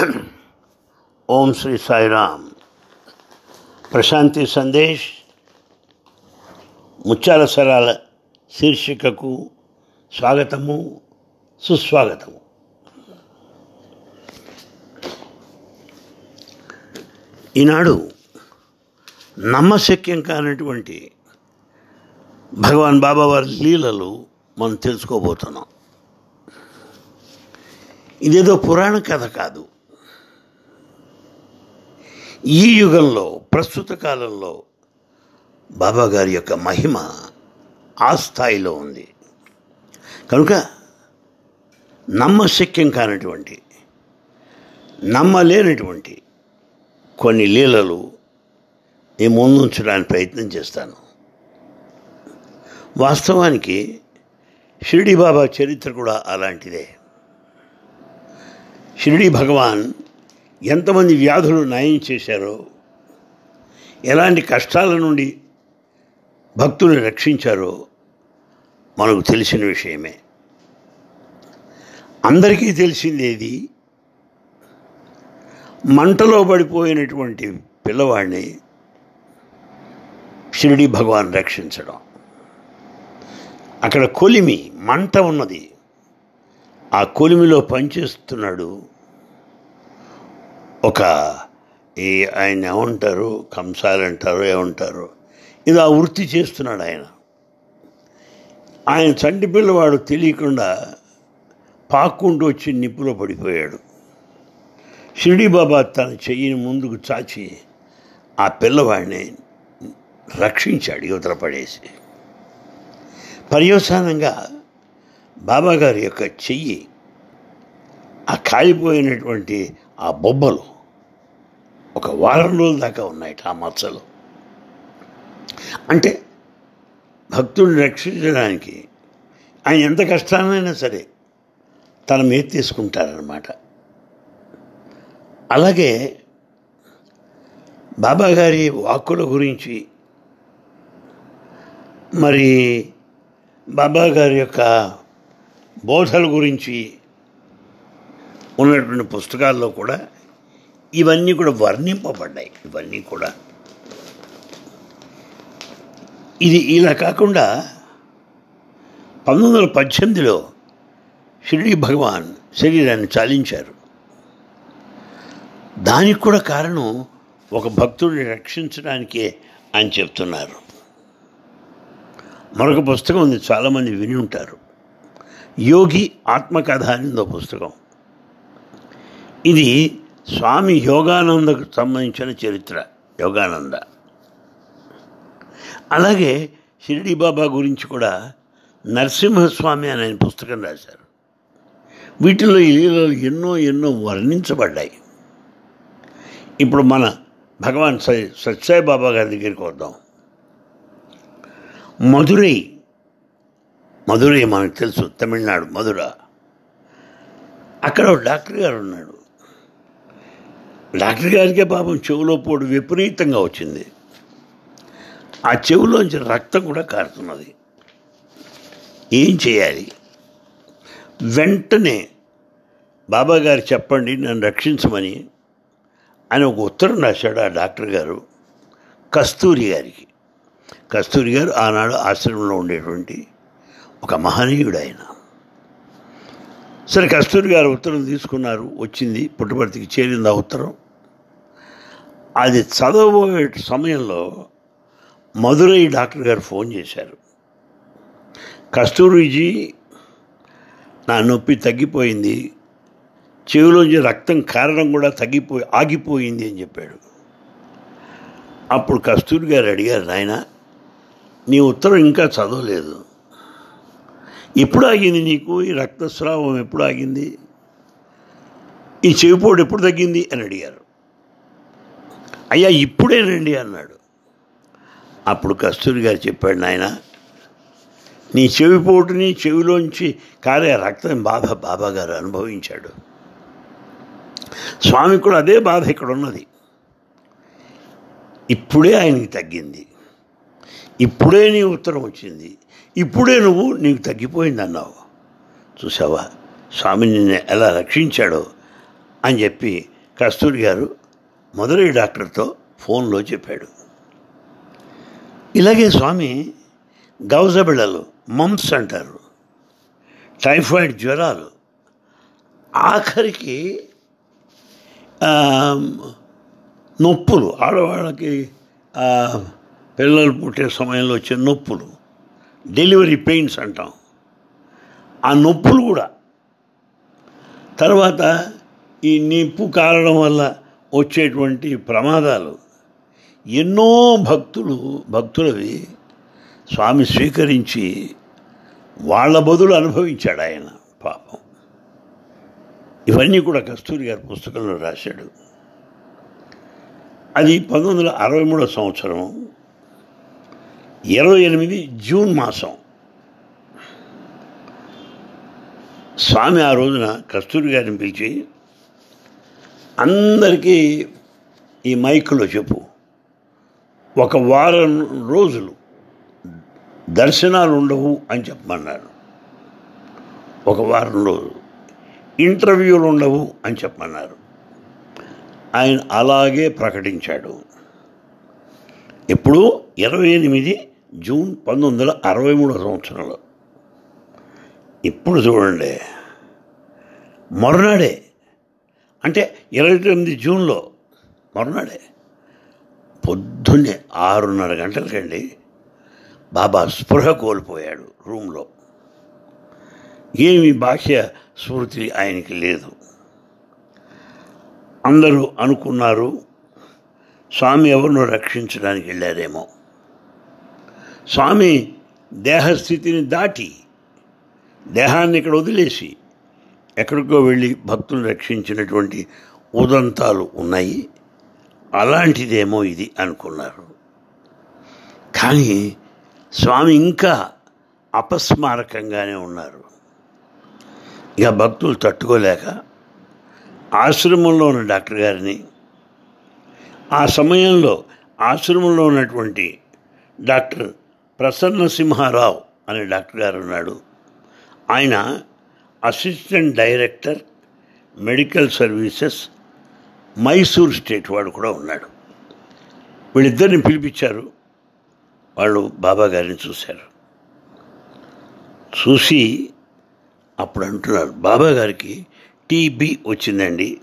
ఓం శ్రీ సాయిరామ్. ప్రశాంతి సందేశ్. ముత్యాల సరాల శీర్షికకు స్వాగతము సుస్వాగతము. ఈనాడు నమ్మశక్యం కానటువంటి భగవాన్ బాబా వారి లీలలు మనం తెలుసుకోబోతున్నాం. ఇదేదో పురాణ కథ కాదు. ఈ యుగంలో ప్రస్తుత కాలంలో బాబా గారి యొక్క మహిమ ఆ స్థాయిలో ఉంది. కనుక నమ్మశక్యం కానటువంటి నమ్మలేనటువంటి కొన్ని లీలలు నేను ముందుంచడానికి ప్రయత్నం చేస్తాను. వాస్తవానికి షిరిడి బాబా చరిత్ర కూడా అలాంటిదే. షిరిడి భగవాన్ ఎంతమంది వ్యాధులు నయం చేశారో ఎలాంటి కష్టాల నుండి భక్తుల్ని రక్షించారో మనకు తెలిసిన విషయమే. అందరికీ తెలిసిందేది మంటలో పడిపోయినటువంటి పిల్లవాడిని షిరిడి భగవాన్ రక్షించడం. అక్కడ కొలిమి మంట ఉన్నది. ఆ కొలిమిలో పనిచేస్తున్నాడు ఒక ఈ ఆయన ఏమంటారు? కంసాలు అంటారు ఏమంటారు? ఇది ఆ వృత్తి చేస్తున్నాడు ఆయన. ఆయన చంటి పిల్లవాడు తెలియకుండా పాక్కుంటూ వచ్చి నిప్పులో పడిపోయాడు. షిరిడి బాబా తన చెయ్యిని ముందుకు చాచి ఆ పిల్లవాడిని రక్షించాడు యువతల పడేసి పర్యవసానంగా బాబాగారి యొక్క చెయ్యి ఆ కాలిపోయినటువంటి ఆ బొబ్బలు ఒక వారం రోజుల దాకా ఉన్నాయి ఆ మచ్చలు. అంటే భక్తుడిని రక్షించడానికి ఆయన ఎంత కష్టానైనా సరే తన మీద తీసుకుంటారనమాట అలాగే బాబా గారి వాక్కుల గురించి మరి బాబా గారి యొక్క బోధల గురించి ఉన్నటువంటి పుస్తకాల్లో కూడా ఇవన్నీ కూడా వర్ణింపబడ్డాయి. ఇవన్నీ కూడా. ఇది ఇలా కాకుండా పంతొమ్మిది వందల పద్దెనిమిదిలో షిరిడి భగవాన్ శరీరాన్ని చాలించారు. దానికి కూడా కారణం ఒక భక్తుడిని రక్షించడానికే అని చెప్తున్నారు. మరొక పుస్తకం ఉంది చాలామంది విని ఉంటారు. యోగి ఆత్మకథ అనేది పుస్తకం. ఇది స్వామి యోగానందకు సంబంధించిన చరిత్ర యోగానంద. అలాగే షిరిడి బాబా గురించి కూడా నరసింహస్వామి అనే పుస్తకం రాశారు. వీటిలో ఈ లీలలు ఎన్నో ఎన్నో వర్ణించబడ్డాయి. ఇప్పుడు మన భగవాన్ స బాబా గారి దగ్గరికి వద్దాం. మధురై మధురై మనకు తెలుసు తమిళనాడు మధుర. అక్కడ ఒక డాక్టర్ గారు ఉన్నాడు. డాక్టర్ గారికే పాపం చెవులో పోడు విపరీతంగా వచ్చింది. ఆ చెవులోంచి రక్తం కూడా కారుతున్నది. ఏం చేయాలి? వెంటనే బాబా గారు చెప్పండి నన్ను రక్షించమని అని ఒక ఉత్తరం రాశాడు ఆ డాక్టర్ గారు కస్తూరి గారికి. కస్తూరి గారు ఆనాడు ఆశ్రమంలో ఉండేటువంటి ఒక మహనీయుడు ఆయన. సరే కస్తూరి గారు ఉత్తరం తీసుకున్నారు వచ్చింది పుట్టపర్తికి చేరింది ఆ ఉత్తరం. అది చదవబోయే సమయంలో మధురై డాక్టర్ గారు ఫోన్ చేశారు. కస్తూరిజీ నా నొప్పి తగ్గిపోయింది. చెవిలోంచి రక్తం కారణం కూడా తగ్గిపోయి ఆగిపోయింది అని చెప్పాడు. అప్పుడు కస్తూరి గారు అడిగారు నాయన నీ ఉత్తరం ఇంకా చదవలేదు. ఎప్పుడు ఆగింది నీకు? ఈ రక్తస్రావం ఎప్పుడు ఆగింది? ఈ చెవిపోటు ఎప్పుడు తగ్గింది? అని అడిగారు. అయ్యా ఇప్పుడే రండి అన్నాడు. అప్పుడు కస్తూరి గారు చెప్పాడు నాయన నీ చెవిపోటుని చెవిలోంచి కారే రక్తం బాధ బాబా గారు అనుభవించాడు. స్వామి కూడా అదే బాధ ఇక్కడ ఉన్నది. ఇప్పుడే ఆయనకి తగ్గింది. ఇప్పుడే నీ ఉత్తరం వచ్చింది. ఇప్పుడే నువ్వు నీకు తగ్గిపోయింది అన్నావు చూసావా? స్వామి నిన్ను ఎలా రక్షించాడో? అని చెప్పి కస్తూరి గారు మధురై డాక్టర్తో ఫోన్లో చెప్పాడు. ఇలాగే స్వామి గౌజబిళ్ళలు మమ్స్ అంటారు. టైఫాయిడ్ జ్వరాలు ఆఖరికి నొప్పులు ఆడవాళ్ళకి పిల్లలు పుట్టే సమయంలో వచ్చే నొప్పులు డెలివరీ పెయిన్స్ అంటాం. ఆ నొప్పులు కూడా. తర్వాత ఈ నిప్పు కారడం వల్ల వచ్చేటువంటి ప్రమాదాలు. ఎన్నో భక్తులు భక్తులవి స్వామి స్వీకరించి వాళ్ళ బదులు అనుభవించాడు ఆయన పాపం. ఇవన్నీ కూడా కస్తూరి గారి పుస్తకంలో రాశాడు. అది పంతొమ్మిది వందల అరవై మూడో సంవత్సరం ఇరవై ఎనిమిది జూన్ మాసం. స్వామి ఆ రోజున కస్తూరి గారిని పిలిచి అందరికీ ఈ మైకులో చెప్పు. ఒక వారం రోజులు దర్శనాలు ఉండవు అని చెప్పమన్నారు ఒక వారం రోజులు. ఇంటర్వ్యూలు ఉండవు అని చెప్పమన్నారు. ఆయన అలాగే ప్రకటించాడు. ఇప్పుడు ఇరవై ఎనిమిది జూన్ పంతొమ్మిది వందల అరవై మూడో సంవత్సరంలో. ఇప్పుడు చూడండి. మరునాడే అంటే ఇరవై తొమ్మిది జూన్లో మరునాడే. పొద్దున్నే ఆరున్నర గంటలకండి బాబా స్పృహ కోల్పోయాడు రూమ్లో. ఏమి భాష స్మృతి ఆయనకి లేదు. అందరూ అనుకున్నారు స్వామి ఎవరినో రక్షించడానికి వెళ్ళారేమో. స్వామి దేహస్థితిని దాటి దేహాన్ని ఇక్కడ వదిలేసి ఎక్కడికో వెళ్ళి భక్తులు రక్షించినటువంటి ఉదంతాలు ఉన్నాయి. అలాంటిదేమో ఇది అనుకున్నారు. కానీ స్వామి ఇంకా అపస్మారకంగానే ఉన్నారు. ఇక భక్తులు తట్టుకోలేక ఆశ్రమంలో ఉన్న డాక్టర్ గారిని ఆ సమయంలో ఆశ్రమంలో ఉన్నటువంటి డాక్టర్ ప్రసన్న సింహారావు అనే డాక్టర్ గారు ఉన్నాడు. ఆయన assistant director medical services Mysore state వాడు కూడా ఉన్నాడు. వీళ్ళిద్దరిని పిలిపించారు. వాళ్ళు బాబా గారిని చూశారు. చూసి అప్పుడు అంటున్నారు బాబా గారికి టీబీ వచ్చిందండి.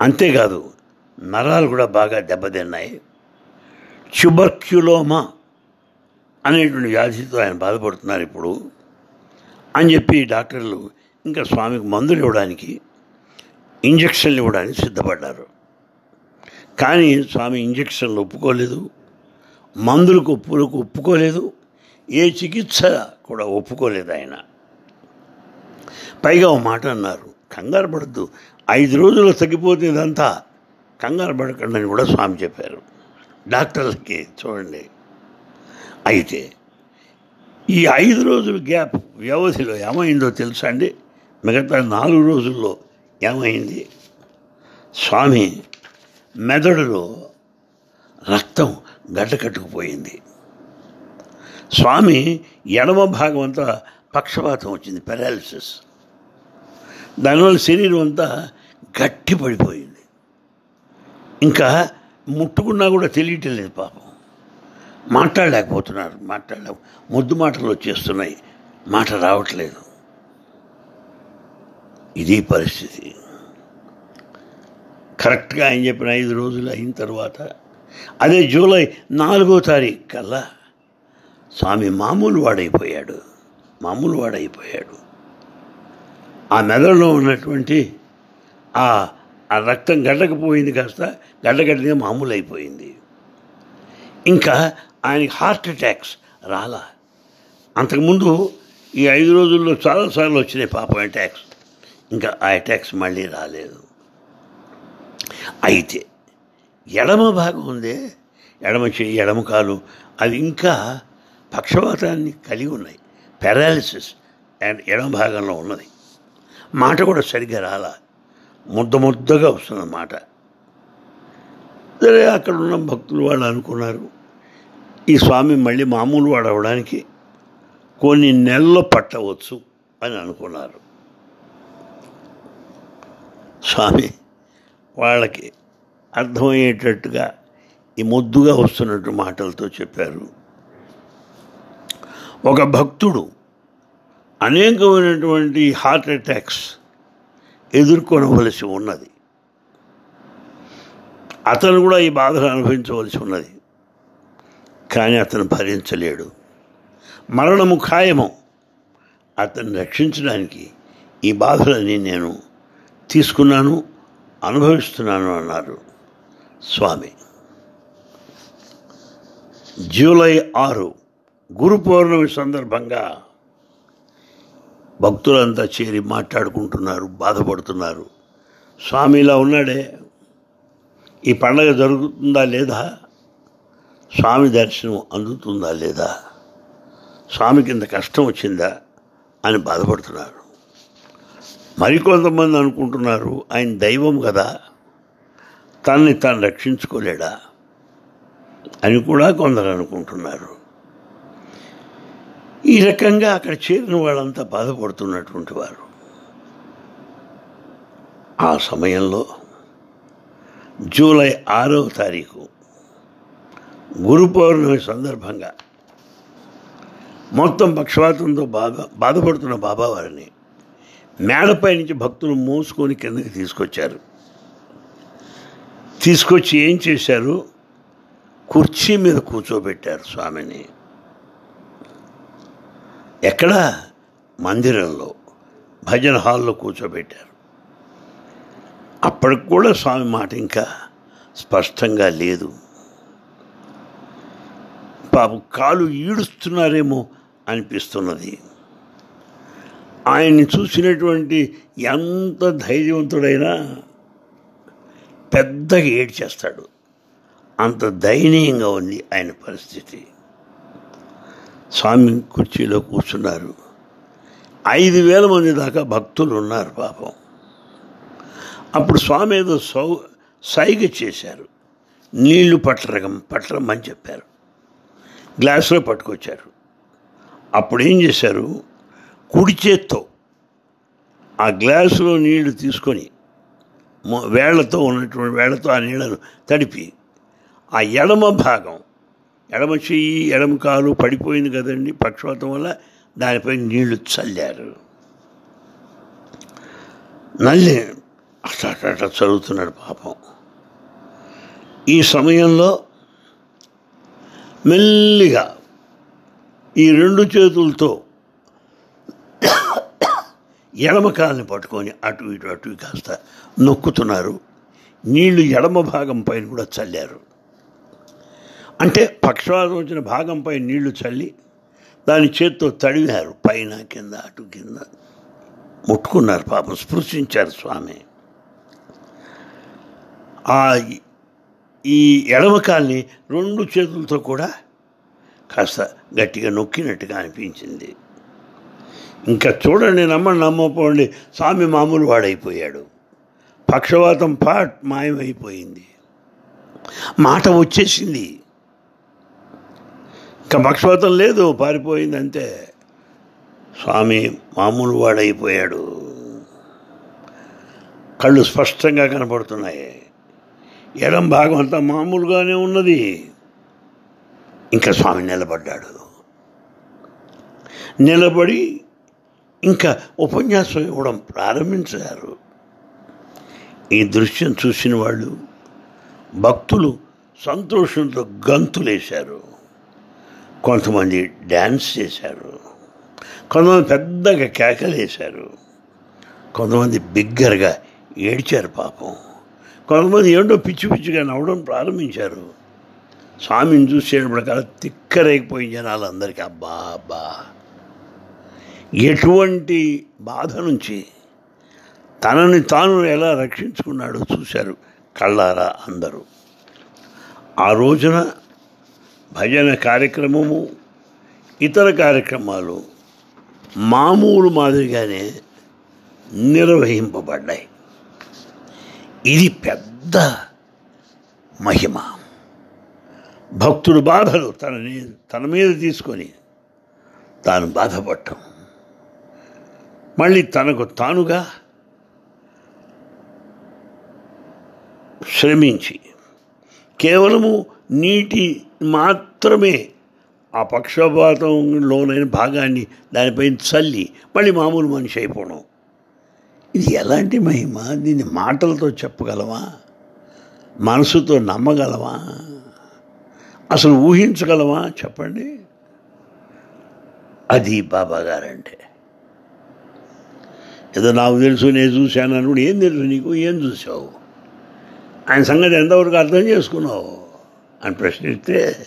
అంతేకాదు నరాలు కూడా బాగా దెబ్బతిన్నాయి. ట్యూబర్క్యులోమా అనేటువంటి వ్యాధితో ఆయన బాధపడుతున్నారు ఇప్పుడు. అని చెప్పి డాక్టర్లు ఇంకా స్వామికి మందులు ఇవ్వడానికి ఇంజక్షన్లు ఇవ్వడానికి సిద్ధపడ్డారు. కానీ స్వామి ఇంజక్షన్లు ఒప్పుకోలేదు మందులకు ఒప్పులకు ఒప్పుకోలేదు ఏ చికిత్స కూడా ఒప్పుకోలేదు ఆయన. పైగా ఓ మాట అన్నారు కంగారు పడద్దు ఐదు రోజులు తగ్గిపోతే ఇదంతా. కంగారు పడకండి అని కూడా స్వామి చెప్పారు. డాక్టర్లకి చూడండి. అయితే ఈ ఐదు రోజుల గ్యాప్ వ్యవధిలో ఏమైందో తెలుసా అండి? మిగతా నాలుగు రోజుల్లో ఏమైంది? స్వామి మెదడులో రక్తం గడ్డకట్టుకుపోయింది స్వామి ఎడమ భాగం అంతా పక్షపాతం వచ్చింది పెరాలిసిస్ దానివల్ల శరీరం అంతా గట్టి పడిపోయింది ఇంకా ముట్టుకున్నా కూడా తెలియటం లేదు పాపం. మాట్లాడలేకపోతున్నారు మాట్లాడలే ముద్దు మాటలు వచ్చేస్తున్నాయి మాట రావట్లేదు. ఇది పరిస్థితి. కరెక్ట్గా ఆయన చెప్పిన ఐదు రోజులు అయిన తర్వాత అదే జూలై నాలుగో తారీఖు కల్లా స్వామి మామూలు వాడైపోయాడు మామూలు వాడైపోయాడు. ఆ మెదడులో ఉన్నటువంటి ఆ ఆ రక్తం గడ్డకపోయింది కాస్త గడ్డగడ్డగా మామూలు అయిపోయింది ఇంకా ఆయనకి హార్ట్ అటాక్స్ రాలా. అంతకుముందు ఈ ఐదు రోజుల్లో చాలాసార్లు వచ్చినాయి పాపం అటాక్స్. ఇంకా ఆ అటాక్స్ మళ్ళీ రాలేదు. అయితే ఎడమ భాగం ఉందే ఎడమ చెయ్యి ఎడమ కాలు అవి ఇంకా పక్షవాతాన్ని కలిగి ఉన్నాయి. పారాలిసిస్ అండ్ ఎడమ భాగంలో ఉన్నది. మాట కూడా సరిగ్గా రాలా. ముద్ద ముద్దగా వస్తుంది మాట. సరే అక్కడ ఉన్న భక్తులు వాళ్ళు అనుకున్నారు. ఈ స్వామి మళ్ళీ మామూలు వాడు అవడానికి కొన్ని నెలలు పట్టవచ్చు అని అనుకున్నారు. స్వామి వాళ్ళకి అర్థమయ్యేటట్టుగా ఈ ముద్దుగా వస్తున్నట్టు మాటలతో చెప్పారు. ఒక భక్తుడు అనేకమైనటువంటి హార్ట్ అటాక్స్ ఎదుర్కొనవలసి ఉన్నది. అతను కూడా ఈ బాధను అనుభవించవలసి ఉన్నది. కానీ అతను భరించలేడు. మరణము ఖాయము. అతన్ని రక్షించడానికి ఈ బాధలని నేను తీసుకున్నాను అనుభవిస్తున్నాను అన్నారు స్వామి. జూలై ఆరు గురు పౌర్ణమి సందర్భంగా భక్తులంతా చేరి మాట్లాడుకుంటున్నారు బాధపడుతున్నారు. స్వామి ఇలా ఉన్నాడే ఈ పండగ జరుగుతుందా లేదా? స్వామి దర్శనం అందుతుందా లేదా? స్వామికి ఇంత కష్టం వచ్చిందా అని బాధపడుతున్నారు. మరికొంతమంది అనుకుంటున్నారు ఆయన దైవం కదా తనని తాను రక్షించుకోలేడా అని కూడా కొందరు అనుకుంటున్నారు. ఈ రకంగా అక్కడ చేరిన వాళ్ళంతా బాధపడుతున్నటువంటి వారు. ఆ సమయంలో జూలై ఆరవ తారీఖు. గురు పౌర్ణమి సందర్భంగా మొత్తం పక్షవాతంతో బాగా బాధపడుతున్న బాబావారిని మేడపై నుంచి భక్తులు మోసుకొని కిందకి తీసుకొచ్చారు. తీసుకొచ్చి ఏం చేశారు? కుర్చీ మీద కూర్చోబెట్టారు స్వామిని. ఎక్కడ? మందిరంలో భజన హాల్లో కూర్చోబెట్టారు. అప్పటికి కూడా స్వామి మాట ఇంకా స్పష్టంగా లేదు. పాపం కాలు ఈడుస్తున్నారేమో అనిపిస్తున్నది. ఆయన్ని చూసినటువంటి ఎంత ధైర్యవంతుడైనా పెద్దగా ఏడ్చేస్తాడు. అంత దయనీయంగా ఉంది ఆయన పరిస్థితి. స్వామి కుర్చీలో కూర్చున్నారు. ఐదు వేల మంది దాకా భక్తులు ఉన్నారు పాపం. అప్పుడు స్వామి ఏదో సౌ సైగ చేశారు. నీళ్ళు పట్టరగం పట్టరమ్మని చెప్పారు. గ్లాసులో పట్టుకొచ్చారు. అప్పుడు ఏం చేశారు? కుడి చేత్తో ఆ గ్లాసులో నీళ్ళు తీసుకొని వేళ్ళతో ఉన్నటువంటి వేళ్ళతో ఆ నీళ్ళను తడిపి ఆ ఎడమ భాగం ఎడమ చెయ్యి ఎడమ కాలు పడిపోయింది కదండి పక్షవాతం వల్ల దానిపై నీళ్ళు చల్లారు. నల్లి అట్లా అట్లా చదువుతున్నాడు పాపం. ఈ సమయంలో మెల్లిగా ఈ రెండు చేతులతో ఎడమ కాల్ని పట్టుకొని అటు ఇటు అటు కాస్త నొక్కుతున్నారు. నీళ్ళు ఎడమ భాగం పైన కూడా చల్లారు. అంటే పక్షవాతం వచ్చిన భాగంపై నీళ్ళు చల్లి దాని చేత్తో తడివారు. పైన కింద అటు కింద ముట్టుకున్నారు పాపం. స్పృశించారు స్వామి. ఆ ఈ ఎడమకాల్ని రెండు చేతులతో కూడా కాస్త గట్టిగా నొక్కినట్టుగా అనిపించింది. ఇంకా చూడండి నమ్మండి నమ్మపోండి స్వామి మామూలు వాడైపోయాడు. పక్షవాతం పాట్ మాయమైపోయింది. మాట వచ్చేసింది. ఇంకా పక్షవాతం లేదు పారిపోయింది అంతే. స్వామి మామూలు వాడైపోయాడు. కళ్ళు స్పష్టంగా కనపడుతున్నాయి. ఎడం భాగం అంతా మామూలుగానే ఉన్నది. ఇంకా స్వామి నిలబడ్డాడు. నిలబడి ఇంకా ఉపన్యాసం ఇవ్వడం ప్రారంభించారు. ఈ దృశ్యం చూసిన వాళ్ళు భక్తులు సంతోషంతో గంతులేశారు. కొంతమంది డ్యాన్స్ చేశారు. కొంతమంది పెద్దగా కేకలేశారు. కొంతమంది బిగ్గరగా ఏడ్చారు పాపం. కొంతమంది ఏంటో పిచ్చి పిచ్చిగా నవ్వడం ప్రారంభించారు. స్వామిని చూసేటప్పటికల్లా తిక్కరైపోయిన జనాలు అందరికీ అబ్బా అబ్బా. ఎటువంటి బాధ నుంచి తనని తాను ఎలా రక్షించుకున్నాడో చూశారు కళ్ళారా అందరూ. ఆ రోజున భజన కార్యక్రమము ఇతర కార్యక్రమాలు మామూలు మాదిరిగానే నిర్వహింపబడ్డాయి. ఇది పెద్ద మహిమ. భక్తుడు బాధలు తనని తన మీద తీసుకొని తాను బాధపడటం. మళ్ళీ తనకు తానుగా శ్రమించి కేవలము నీటి మాత్రమే ఆ పక్షపాతంలోనైన భాగాన్ని దానిపైన చల్లి మళ్ళీ మామూలు మనిషి అయిపోవడం. ఇది ఎలాంటి మహిమ? దీన్ని మాటలతో చెప్పగలవా? మనసుతో నమ్మగలవా? అసలు ఊహించగలవా? చెప్పండి. అది బాబా గారంటే. ఏదో నాకు తెలుసు నేను చూశాను అనుకుంటే ఏం తెలుసు నీకు? ఏం చూసావు ఆయన సంగతి ఎంతవరకు అర్థం చేసుకున్నావు? అని ప్రశ్నిస్తే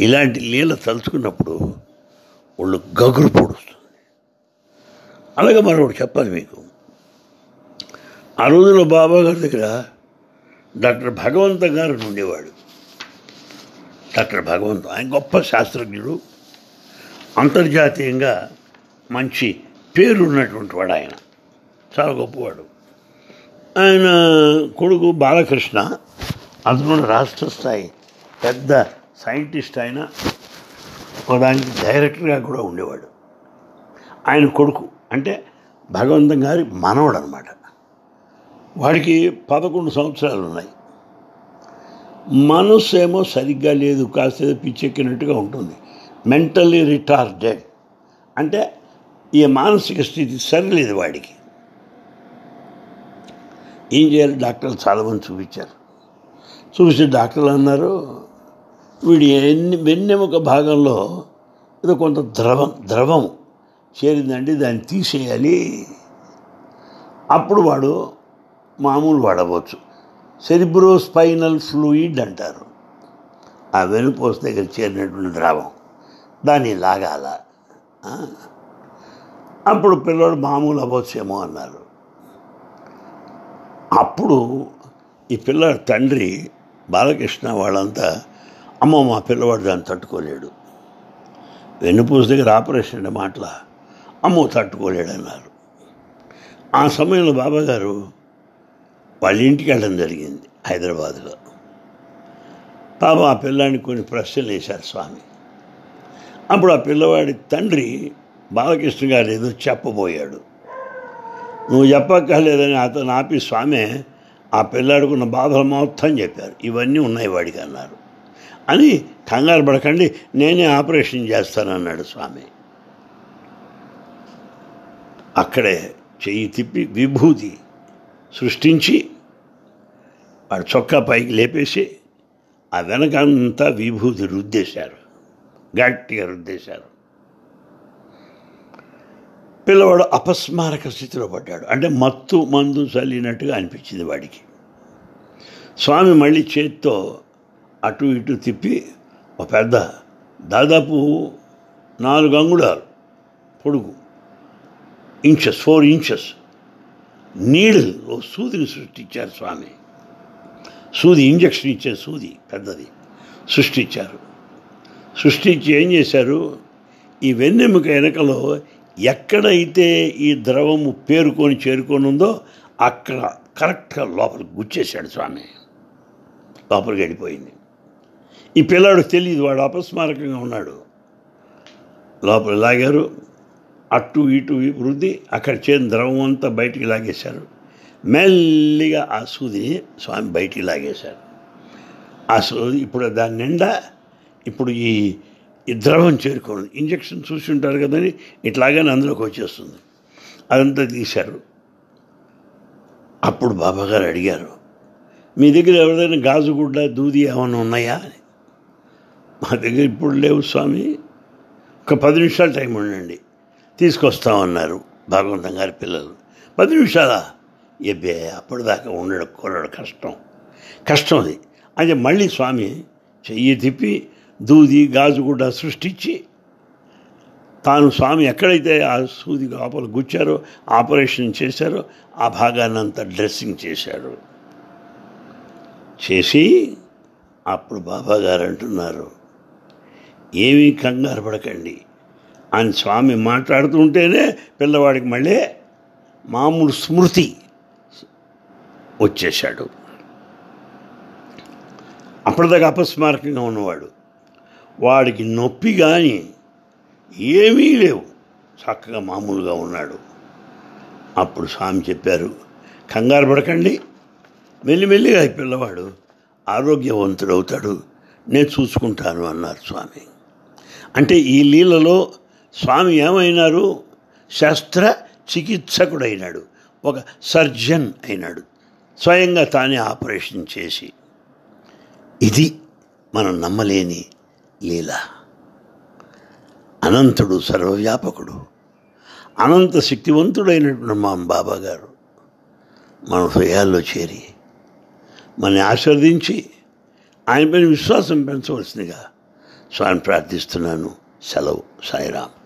ఇలాంటి లీల తలుచుకున్నప్పుడు వాళ్ళు గగురు పొడుస్తుంది. అలాగే మరొకటి చెప్పాలి మీకు. ఆ రోజుల్లో బాబా గారి దగ్గర డాక్టర్ భగవంత గారు ఉండేవాడు. డాక్టర్ భగవంత్ ఆయన గొప్ప శాస్త్రజ్ఞుడు. అంతర్జాతీయంగా మంచి పేరు ఉన్నటువంటి వాడు ఆయన. చాలా గొప్పవాడు. ఆయన కొడుకు బాలకృష్ణ అతను రాష్ట్ర స్థాయి పెద్ద సైంటిస్ట్ ఆయన. దానికి డైరెక్టర్గా కూడా ఉండేవాడు. ఆయన కొడుకు అంటే భగవంతం గారి మనవడు అనమాట వాడికి పదకొండు సంవత్సరాలు ఉన్నాయి మనసు ఏమో సరిగ్గా లేదు కాస్త పిచ్చెక్కినట్టుగా ఉంటుంది. మెంటల్లీ రిటార్డెడ్ అంటే ఈ మానసిక స్థితి సరిలేదు వాడికి. ఏం చేయాలి? డాక్టర్లు చాలామంది చూపించారు. చూపించి డాక్టర్లు అన్నారు వీడి ఎన్ని వెన్నెముక భాగంలో ఏదో కొంత ద్రవం ద్రవం చేరిందండి దాన్ని తీసేయాలి. అప్పుడు వాడు మామూలు వాడవచ్చు. సెరిబ్రో స్పైనల్ ఫ్లూయిడ్ అంటారు. ఆ వెనుపోస దగ్గర చేరినటువంటి ద్రవం. దాన్ని లాగాల. అప్పుడు పిల్లవాడు మామూలు అవ్వచ్చేమో అన్నారు. అప్పుడు ఈ పిల్లడి తండ్రి బాలకృష్ణ వాళ్ళంతా అమ్మ మా పిల్లవాడు దాన్ని తట్టుకోలేడు. వెన్నుపూస దగ్గర ఆపరేషన్ అంటే మాటల? అమ్మో తట్టుకోలేడు అన్నారు ఆ సమయంలో బాబాగారు వాళ్ళ ఇంటికి వెళ్ళడం జరిగింది హైదరాబాద్లో. పాపం ఆ పిల్లాడిని కొన్ని ప్రశ్నలు వేశారు స్వామి. అప్పుడు ఆ పిల్లవాడి తండ్రి బాలకృష్ణ గారు ఏదో చెప్పబోయాడు. నువ్వు చెప్పక్కర్లేదని అతను ఆపి స్వామి ఆ పిల్లాడుకున్న బాధలు మొత్తం చెప్పారు. ఇవన్నీ ఉన్నాయి వాడికి అన్నారు. అని కంగారు పడకండి నేనే ఆపరేషన్ చేస్తానన్నాడు స్వామి. అక్కడే చెయ్యి తిప్పి విభూతి సృష్టించి వాడు చొక్కా పైకి లేపేసి ఆ వెనకంతా విభూతి రుద్దేశారు. గట్టిగా రుద్దేశారు. పిల్లవాడు అపస్మారక స్థితిలో పడ్డాడు. అంటే మత్తు మందు చల్లినట్టుగా అనిపించింది వాడికి. స్వామి మళ్ళీ చేత్తో అటు ఇటు తిప్పి ఒక పెద్ద దాదాపు నాలుగు అంగుళాలు పొడుగు ఇంచెస్ ఫోర్ ఇంచెస్ నీళ్ళు ఓ సూదిని సృష్టించారు స్వామి. సూది ఇంజక్షన్ ఇచ్చే సూది పెద్దది. సృష్టించారు. సృష్టించి ఏం చేశారు? ఈ వెన్నెముక వెనకలో ఎక్కడైతే ఈ ద్రవము పేరుకొని చేరుకొని ఉందో అక్కడ కరెక్ట్గా లోపలికి గుచ్చేశాడు స్వామి. లోపలికి వెళ్ళిపోయింది. ఈ పిల్లాడు తెలియదు వాడు అపస్మారకంగా ఉన్నాడు. లోపల లాగారు అటు ఇటు వృద్ధి అక్కడ చేరిన ద్రవం అంతా బయటికి లాగేశారు. మెల్లిగా ఆ సూదిని స్వామి బయటికి లాగేశాడు ఆ సూది ఇప్పుడు దాని నిండా ఇప్పుడు ఈ ఈ ద్రవం చేరుకోండి ఇంజక్షన్ చూసి ఉంటారు కదని ఇట్లాగానే అందులోకి వచ్చేస్తుంది. అదంతా తీశారు. అప్పుడు బాబాగారు అడిగారు మీ దగ్గర ఎవరిదైనా గాజుగుడ్డ దూది ఏమైనా ఉన్నాయా? అని. మా దగ్గర ఇప్పుడు లేవు స్వామి. ఒక పది నిమిషాలు టైం ఉండండి. తీసుకొస్తామన్నారు భాగవంతం గారి పిల్లలు. పది నిమిషాలా? ఎబ్బే అప్పటిదాకా ఉండడం కొనడం కష్టం. కష్టం అది. అంటే మళ్ళీ స్వామి చెయ్యి తిప్పి దూది గాజు సృష్టించి తాను స్వామి ఎక్కడైతే ఆ సూది లోపల గుచ్చారో ఆపరేషన్ చేశారో ఆ భాగాన్ని అంతా డ్రెస్సింగ్ చేశారు చేసి అప్పుడు బాబా గారు అంటున్నారు ఏమీ కంగారు పడకండి. అని స్వామి మాట్లాడుతుంటేనే పిల్లవాడికి మళ్ళీ మామూలు స్మృతి వచ్చేశాడు. అప్పటిదాకా అపస్మారకంగా ఉన్నవాడు. వాడికి నొప్పి కానీ ఏమీ లేవు. చక్కగా మామూలుగా ఉన్నాడు. అప్పుడు స్వామి చెప్పారు కంగారు పడకండి. మెల్లిమెల్లిగా ఈ పిల్లవాడు ఆరోగ్యవంతుడవుతాడు. నేను చూసుకుంటాను అన్నారు స్వామి. అంటే ఈ లీలలో స్వామి ఏమైనారు? శస్త్ర చికిత్సకుడైనాడు. ఒక సర్జన్ అయినాడు. స్వయంగా తానే ఆపరేషన్ చేసి. ఇది మనం నమ్మలేని లీల. అనంతుడు సర్వవ్యాపకుడు. అనంత శక్తివంతుడైనటువంటి మా బాబా గారు మన హృదయాల్లో చేరి మనని ఆశీర్వదించి ఆయనపైన విశ్వాసం పెంచవలసిందిగా స్వామి ప్రార్థిస్తున్నాను. సెలవు. సాయిరామ్.